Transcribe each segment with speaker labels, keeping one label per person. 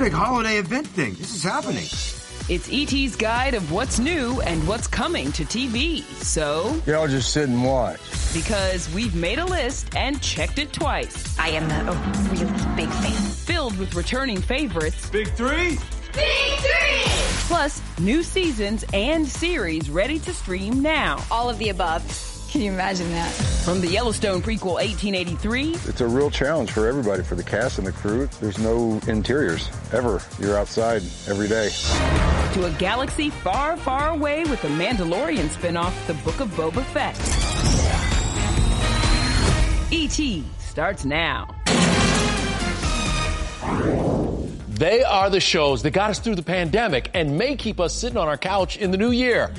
Speaker 1: Big holiday event thing. This is happening.
Speaker 2: it's ET's guide of what's new and what's coming to TV. So,
Speaker 3: Y'all just sit and watch.
Speaker 2: because we've made a list and checked it twice,
Speaker 4: I am a really big fan.
Speaker 2: filled with returning favorites,
Speaker 1: Big three? Big three!
Speaker 2: plus new seasons and series ready to stream now.
Speaker 4: All of the above. Can you imagine that?
Speaker 2: From the Yellowstone prequel 1883
Speaker 3: It's a real challenge for everybody, for the cast and the crew. There's no interiors ever. You're outside every day.
Speaker 2: to a galaxy far, far away with the Mandalorian spinoff, The Book of Boba Fett. E.T. starts now.
Speaker 5: They are the shows that got us through the pandemic and may keep us sitting on our couch in the new year.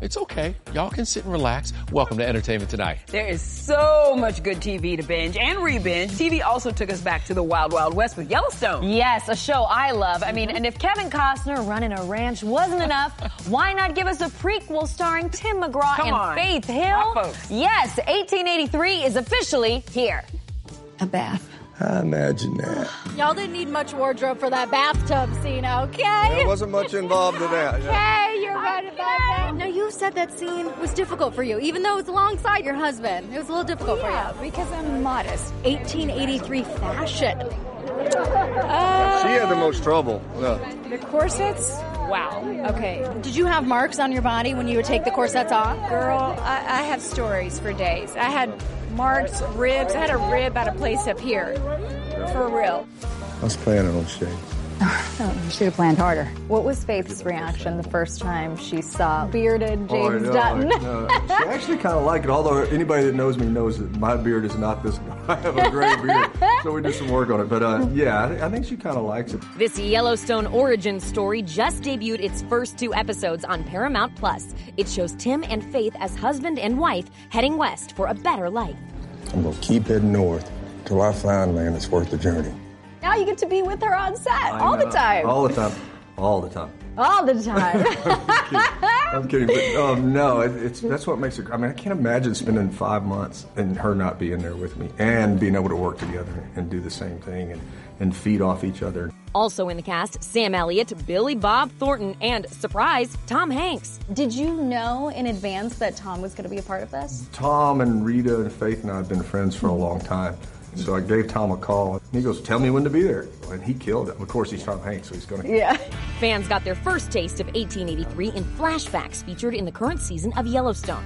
Speaker 5: It's okay. Y'all can sit and relax. Welcome to Entertainment Tonight.
Speaker 2: There is so much good TV to binge and re-binge. TV also took us back to the Wild Wild West with Yellowstone.
Speaker 6: Yes, a show I love. I mean, and if Kevin Costner running a ranch wasn't enough, why not give us a prequel starring Tim McGraw
Speaker 2: Come
Speaker 6: and
Speaker 2: on.
Speaker 6: Faith Hill?
Speaker 2: Hot folks.
Speaker 6: Yes, 1883 is officially here.
Speaker 4: A bath.
Speaker 3: I imagine that.
Speaker 7: Y'all didn't need much wardrobe for that bathtub scene, okay?
Speaker 3: There wasn't much involved in that.
Speaker 7: Okay, you're right about that. Now you said that scene was difficult for you, even though it's alongside your husband. It was a little difficult
Speaker 4: Yeah,
Speaker 7: for you.
Speaker 4: because I'm modest.
Speaker 7: 1883 fashion.
Speaker 3: She had the most trouble. Yeah.
Speaker 4: The corsets?
Speaker 7: Wow. Okay. Did you have marks on your body when you would take the corsets off?
Speaker 4: Girl, I, I have stories for days. I had marks, ribs. I had a rib at a place up here. For real.
Speaker 3: I was playing planning on Shay.
Speaker 8: You should have planned harder. What was Faith's reaction the first time she saw bearded James Dutton?
Speaker 3: She actually kind of like it, although anybody that knows me knows that my beard is not this. I have a gray beard, so we do some work on it. But uh, yeah, I, I think she kind of likes it.
Speaker 6: This Yellowstone origin story just debuted its first two episodes on Paramount Plus. It shows Tim and Faith as husband and wife heading west for a better life.
Speaker 3: I'm gonna keep heading north till I find land that's worth the journey.
Speaker 8: Now you get to be with her on set all the time.
Speaker 3: All the time. All the time.
Speaker 8: All the time.
Speaker 3: I'm kidding, but um, no, it, it's that's what makes it. I mean, I can't imagine spending five months and her not being there with me, and being able to work together and do the same thing, and and feed off each other.
Speaker 6: Also in the cast, Sam Elliott, Billy Bob Thornton, and surprise, Tom Hanks.
Speaker 8: Did you know in advance that Tom was going to be a part of this?
Speaker 3: Tom and Rita and Faith and I have been friends for a long time. So I gave Tom a call. And he goes, Tell me when to be there. And he killed it. Of course, he's Tom Hanks, so he's going to.
Speaker 8: Yeah.
Speaker 6: Fans got their first taste of 1883 in flashbacks featured in the current season of Yellowstone.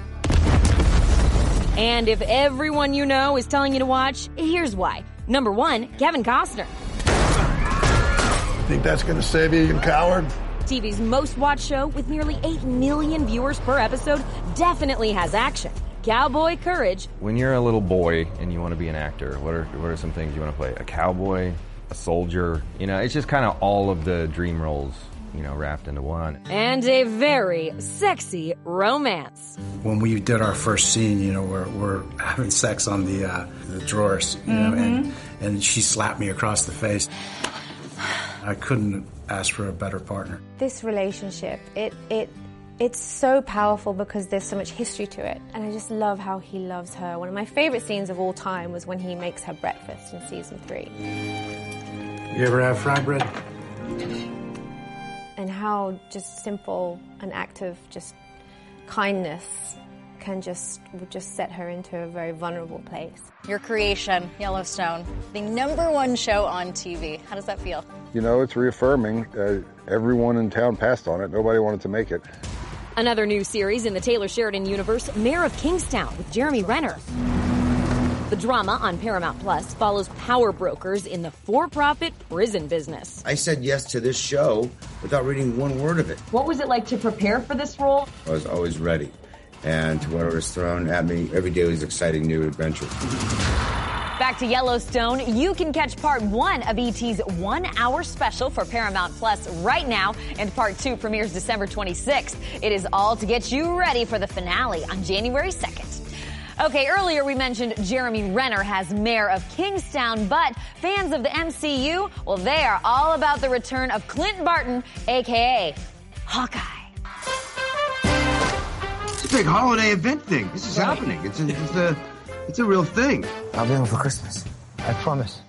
Speaker 6: And if everyone you know is telling you to watch, here's why. Number one, Kevin Costner.
Speaker 9: Think that's going to save you, you coward?
Speaker 6: TV's most watched show with nearly 8 million viewers per episode definitely has action. Cowboy courage.
Speaker 10: When you're a little boy and you want to be an actor, what are what are some things you want to play? A cowboy, a soldier. You know, it's just kind of all of the dream roles, you know, wrapped into one.
Speaker 6: And a very sexy romance.
Speaker 11: When we did our first scene, you know, we're, we're having sex on the uh, the drawers, you know, and and she slapped me across the face. I couldn't ask for a better partner.
Speaker 12: This relationship, it it it's so powerful because there's so much history to it. And I just love how he loves her. One of my favorite scenes of all time was when he makes her breakfast in season three.
Speaker 11: You ever have fried bread?
Speaker 12: And how just simple an act of just kindness can just would just set her into a very vulnerable place.
Speaker 7: Your creation, Yellowstone, the number one show on TV. How does that feel?
Speaker 9: You know, it's reaffirming. Uh, everyone in town passed on it. Nobody wanted to make it.
Speaker 6: Another new series in the Taylor Sheridan universe, Mayor of Kingstown with Jeremy Renner. The drama on Paramount Plus follows power brokers in the for profit prison business.
Speaker 1: I said yes to this show without reading one word of it.
Speaker 2: What was it like to prepare for this role?
Speaker 1: I was always ready. And whatever was thrown at me, every day was exciting new adventure.
Speaker 13: Back to Yellowstone, you can catch part one of ET's one hour special for Paramount Plus right now, and part two premieres December 26th. It is all to get you ready for the finale on January 2nd. Okay, earlier we mentioned Jeremy Renner has mayor of Kingstown, but fans of the MCU, well, they are all about the return of Clint Barton, aka Hawkeye.
Speaker 1: It's a big holiday event thing. This is happening. It's a, it's a, it's a real thing.
Speaker 14: I'll be home for Christmas. I promise.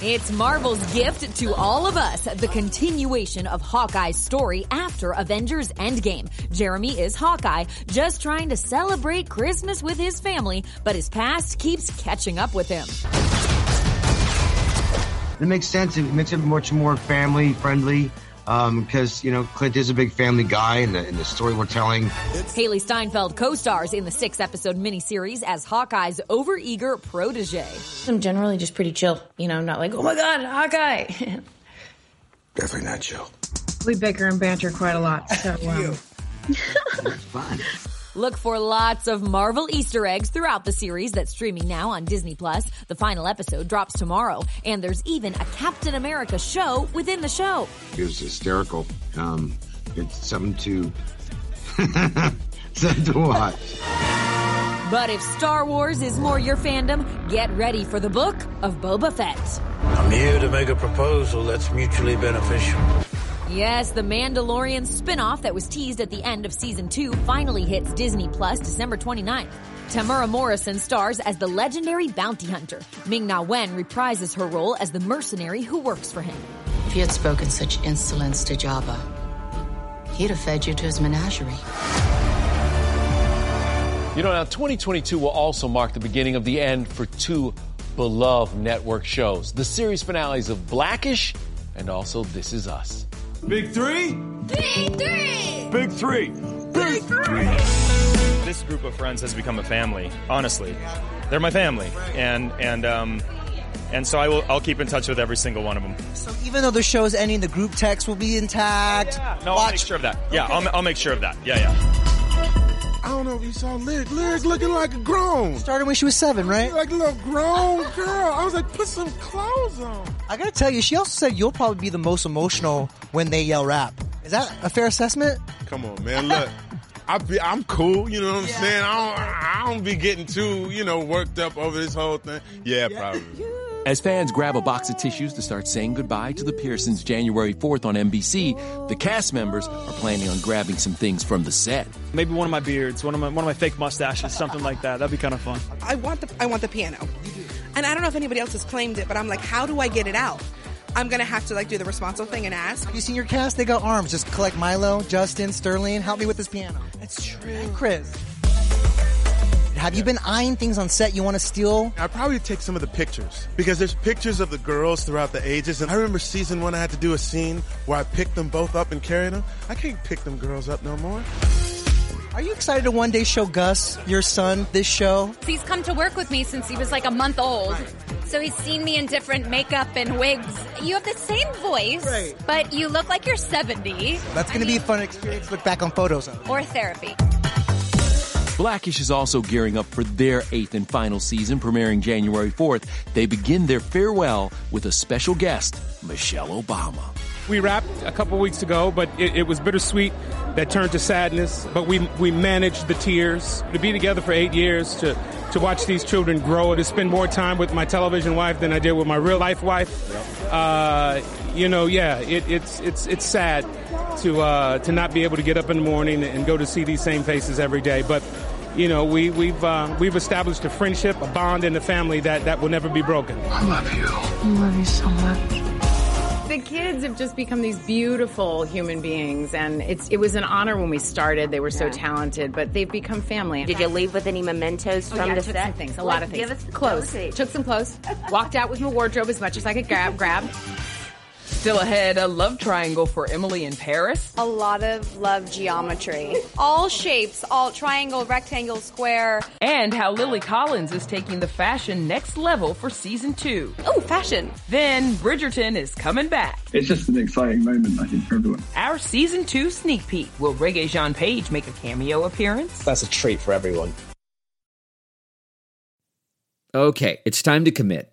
Speaker 6: It's Marvel's gift to all of us, the continuation of Hawkeye's story after Avengers Endgame. Jeremy is Hawkeye, just trying to celebrate Christmas with his family, but his past keeps catching up with him.
Speaker 1: It makes sense. It makes it much more family friendly because you know Clint is a big family guy, and the, and the story we're telling.
Speaker 6: Hailee Steinfeld co-stars in the six-episode miniseries as Hawkeye's overeager protege.
Speaker 15: I'm generally just pretty chill. You know, not like, oh my god, Hawkeye.
Speaker 9: Definitely not chill.
Speaker 16: We bicker and banter quite a lot. So, um,
Speaker 1: It's fun.
Speaker 6: Look for lots of Marvel Easter eggs throughout the series that's streaming now on Disney Plus. The final episode drops tomorrow, and there's even a Captain America show within the show.
Speaker 1: It was hysterical. Um, it's something to something to watch.
Speaker 6: But if Star Wars is more your fandom, get ready for the book of Boba Fett.
Speaker 14: I'm here to make a proposal that's mutually beneficial.
Speaker 6: Yes, the Mandalorian spin-off that was teased at the end of season 2 finally hits Disney Plus December 29th. Temuera Morrison stars as the legendary bounty hunter. Ming-Na Wen reprises her role as the mercenary who works for him.
Speaker 15: If you had spoken such insolence to Jabba, he'd have fed you to his menagerie.
Speaker 5: You know, now 2022 will also mark the beginning of the end for two beloved network shows the series finales of Blackish and also This Is Us.
Speaker 17: Big three?
Speaker 18: Big three!
Speaker 17: Big three.
Speaker 18: Big three!
Speaker 19: This group of friends has become a family. Honestly, they're my family, and and um, and so I will. I'll keep in touch with every single one of them.
Speaker 20: So even though the show's ending, the group text will be intact.
Speaker 19: Yeah, No, I'll make sure of that. Yeah, I'll, I'll make sure of that. Yeah, yeah.
Speaker 9: I don't know if you saw Lyric. Lyric looking like a grown.
Speaker 20: Started when she was seven, right?
Speaker 9: Like a little grown girl. I was like, put some clothes on.
Speaker 20: I gotta tell you, she also said you'll probably be the most emotional when they yell wrap. Is that a fair assessment?
Speaker 9: Come on, man. Look, I be, I'm cool. You know what I'm saying? I don't, I don't be getting too, you know, worked up over this whole thing. Yeah, probably.
Speaker 21: As fans grab a box of tissues to start saying goodbye to the Pearsons January 4th on NBC, the cast members are planning on grabbing some things from the set.
Speaker 19: Maybe one of my beards, one of my one of my fake mustaches, something like that. That'd be kind of fun.
Speaker 16: I want the I want the piano, and I don't know if anybody else has claimed it, but I'm like, how do I get it out?
Speaker 22: I'm gonna have to like do the responsible thing and ask.
Speaker 20: Have you seen your cast? They got arms. Just collect Milo, Justin, Sterling. Help me with this piano.
Speaker 22: That's true.
Speaker 20: Chris. Have you been eyeing things on set you want to steal?
Speaker 9: I probably take some of the pictures because there's pictures of the girls throughout the ages. And I remember season one, I had to do a scene where I picked them both up and carried them. I can't pick them girls up no more.
Speaker 20: Are you excited to one day show Gus, your son, this show?
Speaker 7: He's come to work with me since he was like a month old. So he's seen me in different makeup and wigs. You have the same voice,
Speaker 20: Right.
Speaker 7: but you look like you're 70.
Speaker 20: That's going to be a fun experience to look back on photos of.
Speaker 7: Or therapy.
Speaker 21: Blackish is also gearing up for their eighth and final season, premiering January 4th. They begin their farewell with a special guest, Michelle Obama.
Speaker 23: We wrapped a couple weeks ago, but it, it was bittersweet that turned to sadness. But we we managed the tears. To be together for eight years, to to watch these children grow, to spend more time with my television wife than I did with my real life wife. Uh, you know, yeah, it, it's it's it's sad to uh, to not be able to get up in the morning and go to see these same faces every day. But you know, we we've uh, we've established a friendship, a bond in the family that that will never be broken.
Speaker 16: I love you. I love you so much.
Speaker 17: The kids have just become these beautiful human beings, and it's it was an honor when we started. They were so talented, but they've become family.
Speaker 24: Did you leave with any mementos
Speaker 17: Oh,
Speaker 24: from
Speaker 17: yeah,
Speaker 24: the
Speaker 17: took
Speaker 24: set?
Speaker 17: some things, a
Speaker 24: Like,
Speaker 17: lot of things.
Speaker 24: Give us
Speaker 17: clothes. Took some clothes. Walked out with my wardrobe as much as I could grab. Grab.
Speaker 2: Still ahead, a love triangle for Emily in Paris.
Speaker 7: A lot of love geometry. All shapes, all triangle, rectangle, square.
Speaker 2: And how Lily Collins is taking the fashion next level for season two.
Speaker 7: Oh, fashion.
Speaker 2: Then Bridgerton is coming back.
Speaker 25: It's just an exciting moment, I think, for everyone.
Speaker 2: Our season two sneak peek. Will Regé-Jean Page make a cameo appearance?
Speaker 26: That's a treat for everyone.
Speaker 27: Okay, it's time to commit.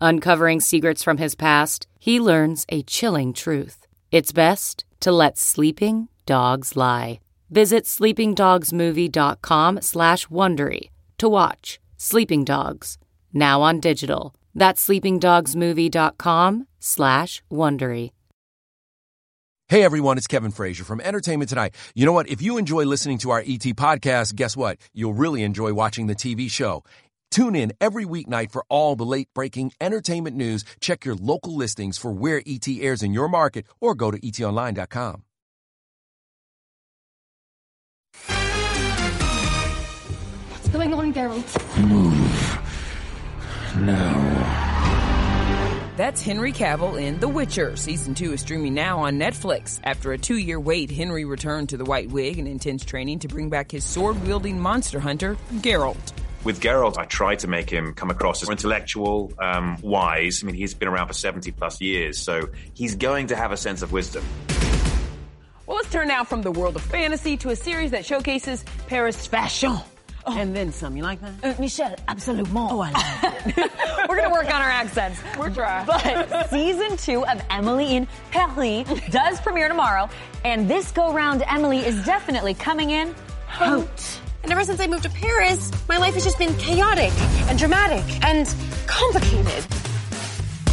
Speaker 13: Uncovering secrets from his past, he learns a chilling truth. It's best to let sleeping dogs lie. Visit sleepingdogsmovie.com slash Wondery to watch Sleeping Dogs, now on digital. That's sleepingdogsmovie.com slash Wondery.
Speaker 21: Hey everyone, it's Kevin Frazier from Entertainment Tonight. You know what? If you enjoy listening to our ET podcast, guess what? You'll really enjoy watching the TV show. Tune in every weeknight for all the late breaking entertainment news. Check your local listings for where ET airs in your market or go to etonline.com.
Speaker 7: What's going on, Geralt?
Speaker 21: Move. Now.
Speaker 2: That's Henry Cavill in The Witcher. Season 2 is streaming now on Netflix. After a two year wait, Henry returned to the White Wig and intense training to bring back his sword wielding monster hunter, Geralt.
Speaker 28: With Geralt, I tried to make him come across as intellectual, um, wise. I mean, he's been around for 70 plus years, so he's going to have a sense of wisdom.
Speaker 2: Well, let's turn now from the world of fantasy to a series that showcases Paris fashion. And then some. You like that?
Speaker 6: Uh, Michelle, absolument.
Speaker 2: Oh, I love it.
Speaker 6: We're gonna work on our accents.
Speaker 2: We're trying.
Speaker 6: But season two of Emily in Paris does premiere tomorrow, and this go round, Emily is definitely coming in hot.
Speaker 12: And ever since I moved to Paris, my life has just been chaotic and dramatic and complicated.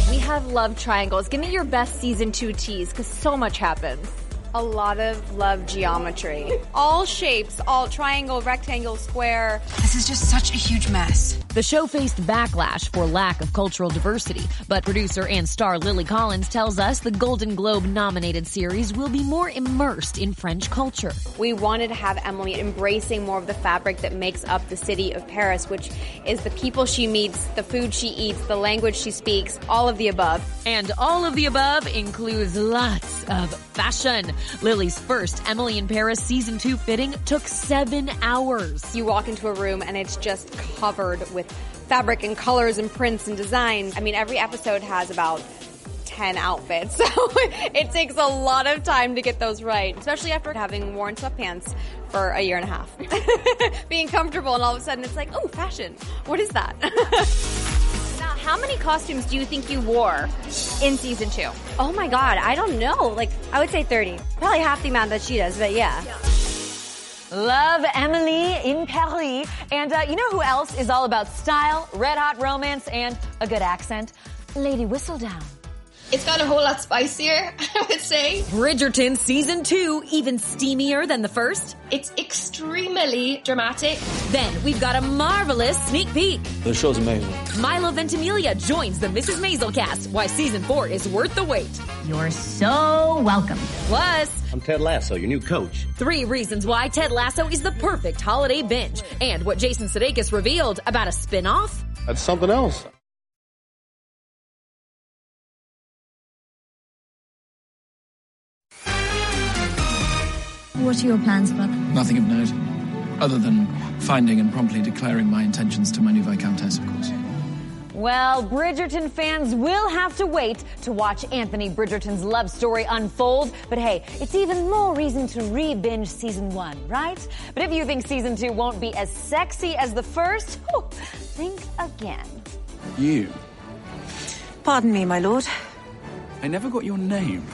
Speaker 7: We have love triangles. Give me your best season two tease, because so much happens.
Speaker 8: A lot of love geometry. All shapes, all triangle, rectangle, square.
Speaker 22: This is just such a huge mess.
Speaker 6: The show faced backlash for lack of cultural diversity, but producer and star Lily Collins tells us the Golden Globe nominated series will be more immersed in French culture.
Speaker 29: We wanted to have Emily embracing more of the fabric that makes up the city of Paris, which is the people she meets, the food she eats, the language she speaks, all of the above.
Speaker 6: And all of the above includes lots of fashion. Lily's first Emily in Paris season two fitting took seven hours.
Speaker 29: You walk into a room and it's just covered with fabric and colors and prints and designs. I mean, every episode has about 10 outfits. So it takes a lot of time to get those right, especially after having worn sweatpants for a year and a half. Being comfortable and all of a sudden it's like, oh, fashion. What is that?
Speaker 30: now, how many costumes do you think you wore in season two?
Speaker 29: Oh my God, I don't know. Like, I would say 30. Probably half the amount that she does, but yeah. yeah.
Speaker 6: Love Emily in Paris. And uh, you know who else is all about style, red hot romance, and a good accent? Lady Whistledown.
Speaker 30: It's got a whole lot spicier, I would say.
Speaker 6: Bridgerton season two, even steamier than the first.
Speaker 30: It's extremely dramatic.
Speaker 6: Then we've got a marvelous sneak peek.
Speaker 31: The show's amazing.
Speaker 6: Milo Ventimiglia joins the Mrs. Maisel cast. Why season four is worth the wait.
Speaker 32: You're so welcome.
Speaker 6: Plus,
Speaker 31: I'm Ted Lasso, your new coach.
Speaker 6: Three reasons why Ted Lasso is the perfect holiday binge, and what Jason Sudeikis revealed about a spin-off.
Speaker 31: That's something else.
Speaker 33: What are your plans, brother?
Speaker 34: Nothing of note, other than finding and promptly declaring my intentions to my new Viscountess, of course.
Speaker 6: Well, Bridgerton fans will have to wait to watch Anthony Bridgerton's love story unfold. But hey, it's even more reason to re-binge season one, right? But if you think season two won't be as sexy as the first, whew, think again.
Speaker 34: You?
Speaker 24: Pardon me, my lord.
Speaker 34: I never got your name.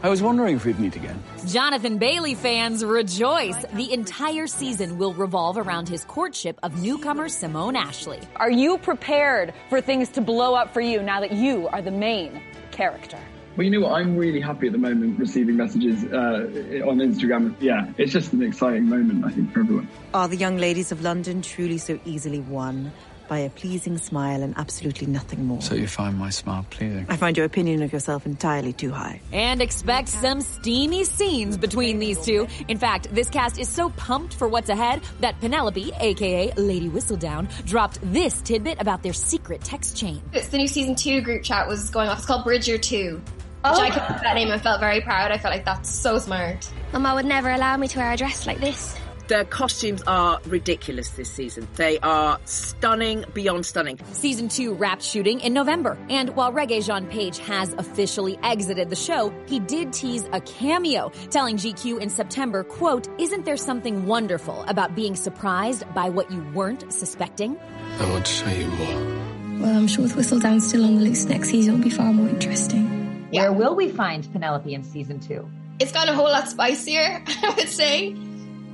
Speaker 34: I was wondering if we'd meet again.
Speaker 6: Jonathan Bailey fans rejoice. The entire season will revolve around his courtship of newcomer Simone Ashley. Are you prepared for things to blow up for you now that you are the main character?
Speaker 25: Well, you know what? I'm really happy at the moment receiving messages uh, on Instagram. Yeah, it's just an exciting moment, I think, for everyone.
Speaker 24: Are the young ladies of London truly so easily won? By a pleasing smile and absolutely nothing more.
Speaker 34: So you find my smile pleasing?
Speaker 24: I find your opinion of yourself entirely too high.
Speaker 6: And expect some steamy scenes between these two. In fact, this cast is so pumped for what's ahead that Penelope, aka Lady Whistledown, dropped this tidbit about their secret text chain.
Speaker 30: It's the new season two group chat was going off. It's called Bridger 2. Which oh. I kept that name and felt very proud. I felt like that's so smart. Mama would never allow me to wear a dress like this.
Speaker 26: The costumes are ridiculous this season. They are stunning beyond stunning.
Speaker 6: Season 2 wrapped shooting in November. And while Regé-Jean Page has officially exited the show, he did tease a cameo, telling GQ in September, quote, Isn't there something wonderful about being surprised by what you weren't suspecting?
Speaker 34: I want to show you more.
Speaker 30: Well, I'm sure with Whistledown still on the loose next season, it'll be far more interesting.
Speaker 32: Where will we find Penelope in season two?
Speaker 30: It's gotten a whole lot spicier, I would say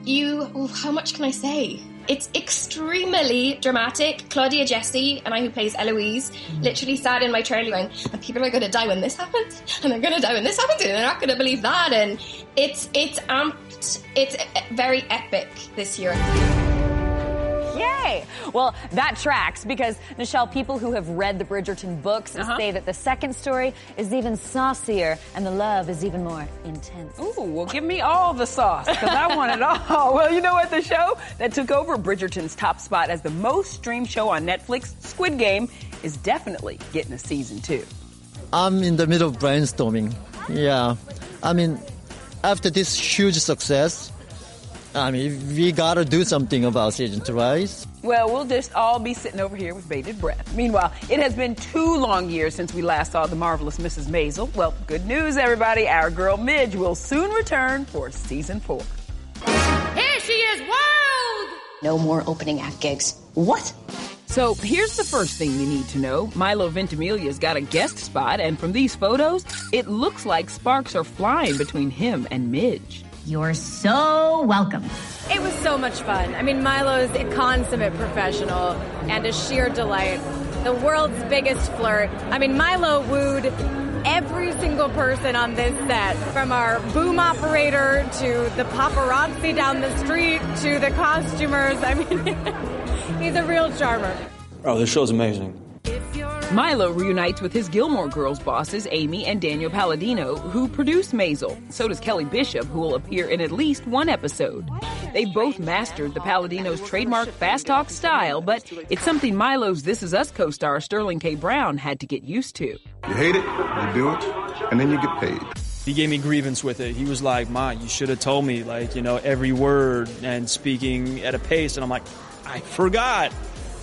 Speaker 30: you, how much can I say? It's extremely dramatic. Claudia Jessie and I, who plays Eloise, literally sat in my trailer going, and people are going to die when this happens, and they're going to die when this happens, and they're not going to believe that. And it's it's amped. It's very epic this year.
Speaker 6: Yay! Well, that tracks because, Nischelle, people who have read the Bridgerton books uh-huh. say that the second story is even saucier and the love is even more intense.
Speaker 2: Ooh, well, give me all the sauce because I want it all. Well, you know what? The show that took over Bridgerton's top spot as the most streamed show on Netflix, Squid Game, is definitely getting a season two.
Speaker 26: I'm in the middle of brainstorming. Yeah. I mean, after this huge success, I mean, we gotta do something about season two, right?
Speaker 2: Well, we'll just all be sitting over here with bated breath. Meanwhile, it has been two long years since we last saw the marvelous Mrs. Maisel. Well, good news, everybody. Our girl Midge will soon return for season four.
Speaker 30: Here she is, world!
Speaker 32: No more opening act gigs. What?
Speaker 2: So here's the first thing you need to know. Milo Ventimiglia's got a guest spot, and from these photos, it looks like sparks are flying between him and Midge.
Speaker 32: You're so welcome.
Speaker 29: It was so much fun. I mean, Milo's a consummate professional and a sheer delight. The world's biggest flirt. I mean, Milo wooed
Speaker 7: every single person on this set, from our boom operator to the paparazzi down the street to the costumers. I mean, he's a real charmer.
Speaker 31: Oh, this show's amazing.
Speaker 2: Milo reunites with his Gilmore Girls bosses Amy and Daniel Palladino, who produce Maisel. So does Kelly Bishop, who will appear in at least one episode. They both mastered the Palladinos' trademark fast talk style, but it's something Milo's This Is Us co-star Sterling K. Brown had to get used to.
Speaker 35: You hate it, you do it, and then you get paid.
Speaker 31: He gave me grievance with it. He was like, "Ma, you should have told me, like, you know, every word and speaking at a pace." And I'm like, "I forgot.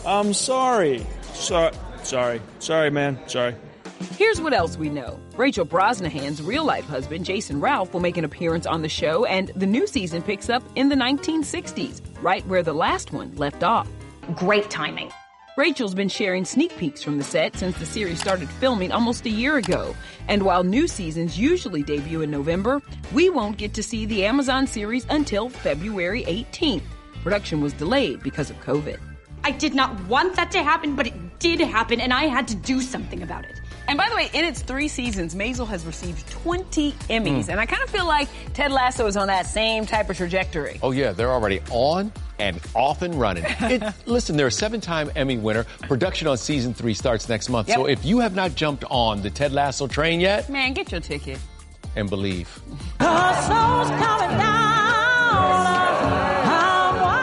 Speaker 31: I'm sorry. Sorry, sorry, sorry, man. Sorry."
Speaker 2: Here's what else we know. Rachel Brosnahan's real life husband, Jason Ralph, will make an appearance on the show, and the new season picks up in the 1960s, right where the last one left off.
Speaker 32: Great timing.
Speaker 2: Rachel's been sharing sneak peeks from the set since the series started filming almost a year ago. And while new seasons usually debut in November, we won't get to see the Amazon series until February 18th. Production was delayed because of COVID.
Speaker 36: I did not want that to happen, but it did happen, and I had to do something about it.
Speaker 2: And by the way, in its three seasons, Maisel has received 20 Emmys.
Speaker 37: Mm.
Speaker 2: And I kind of feel like Ted Lasso is on that same type of trajectory.
Speaker 37: Oh, yeah, they're already on and off and running. It, listen, they're a seven time Emmy winner. Production on season three starts next month.
Speaker 2: Yep.
Speaker 37: So if you have not jumped on the Ted Lasso train yet,
Speaker 2: Man, get your ticket.
Speaker 37: and believe.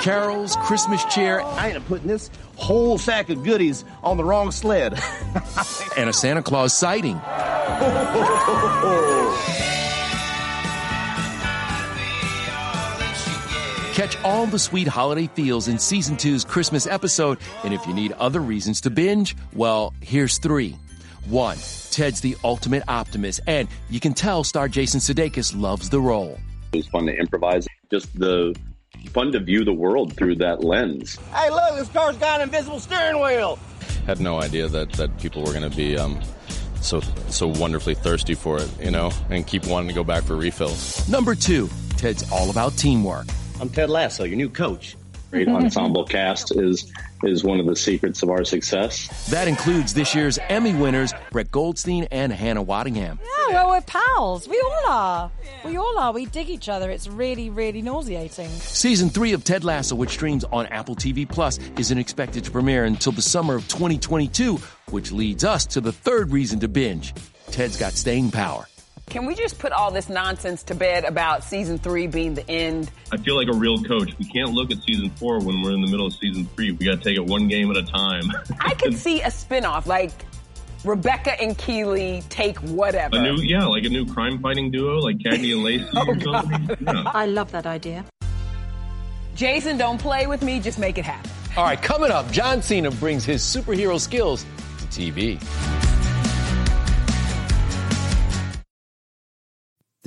Speaker 33: Carol's Christmas cheer. I ain't putting this whole sack of goodies on the wrong sled.
Speaker 21: and a Santa Claus sighting. Catch all the sweet holiday feels in season two's Christmas episode. And if you need other reasons to binge, well, here's three. One, Ted's the ultimate optimist, and you can tell star Jason Sudeikis loves the role.
Speaker 38: It was fun to improvise. Just the fun to view the world through that lens.
Speaker 33: hey, look, this car's got an invisible steering wheel.
Speaker 39: had no idea that, that people were going to be um, so so wonderfully thirsty for it, you know, and keep wanting to go back for refills.
Speaker 21: Number two, Ted's all about teamwork.
Speaker 38: I'm Ted Lasso, your new coach. Great ensemble cast is is one of the secrets of our success.
Speaker 21: That includes this year's Emmy winners, Brett Goldstein and Hannah Waddingham.
Speaker 40: Yeah, well, we're pals. We all are. We all are. We dig each other. It's really, really nauseating.
Speaker 21: Season three of Ted Lasso, which streams on Apple TV Plus, isn't expected to premiere until the summer of 2022, which leads us to the third reason to binge. Ted's got staying power.
Speaker 2: Can we just put all this nonsense to bed about season three being the end?
Speaker 41: I feel like a real coach. We can't look at season four when we're in the middle of season three. We got to take it one game at a time.
Speaker 2: I could see a spinoff like Rebecca and Keeley take whatever.
Speaker 41: a new, yeah, like a new crime fighting duo, like Cagney and Lacey or oh, something. Yeah.
Speaker 40: I love that idea.
Speaker 2: Jason, don't play with me. Just make it happen.
Speaker 37: All right, coming up, John Cena brings his superhero skills to TV.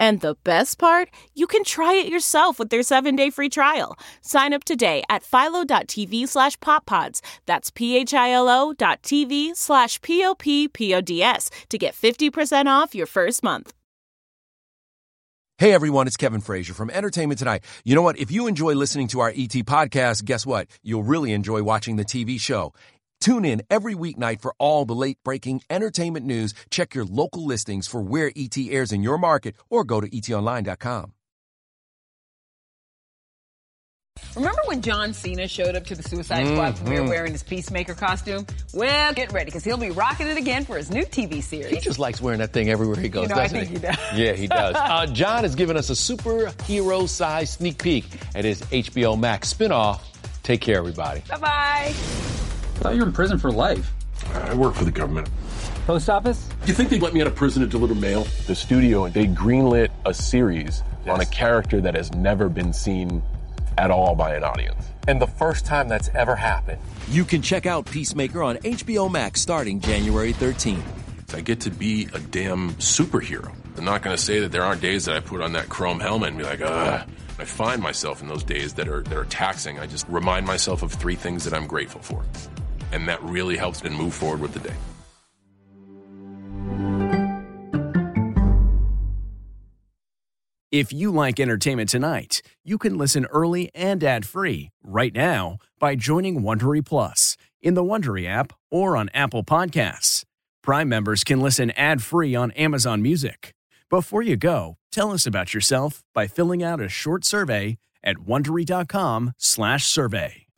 Speaker 42: And the best part? You can try it yourself with their 7-day free trial. Sign up today at philo.tv slash poppods. That's p-h-i-l-o dot tv slash p-o-p-p-o-d-s to get 50% off your first month.
Speaker 21: Hey everyone, it's Kevin Frazier from Entertainment Tonight. You know what? If you enjoy listening to our ET podcast, guess what? You'll really enjoy watching the TV show. Tune in every weeknight for all the late breaking entertainment news. Check your local listings for where ET airs in your market or go to etonline.com.
Speaker 2: Remember when John Cena showed up to the Suicide Squad premiere
Speaker 37: Mhm.
Speaker 2: wearing his Peacemaker costume? Well, get ready because he'll be rocking it again for his new TV series.
Speaker 37: He just likes wearing that thing everywhere he goes,
Speaker 2: You know,
Speaker 37: doesn't
Speaker 2: think he does.
Speaker 37: Yeah, he does. Uh, John has given us a superhero-sized sneak peek at his HBO Max spinoff. Take care, everybody.
Speaker 2: Bye bye.
Speaker 43: I thought you were in prison for life.
Speaker 44: I work for the government.
Speaker 43: Post office?
Speaker 44: You think they'd let me out of prison to deliver mail? The studio, they greenlit a series on a character that has never been seen at all by an audience. And the first time that's ever happened.
Speaker 21: You can check out Peacemaker on HBO Max starting January 13th.
Speaker 44: I get to be a damn superhero. I'm not going to say that there aren't days that I put on that chrome helmet and be like, ugh. I find myself in those days that are that are taxing. I just remind myself of three things that I'm grateful for, and that really helps me move forward with the day.
Speaker 45: If you like entertainment tonight, you can listen early and ad-free right now by joining Wondery Plus in the Wondery app or on Apple Podcasts. Prime members can listen ad-free on Amazon Music. Before you go, tell us about yourself by filling out a short survey at wondery.com/survey.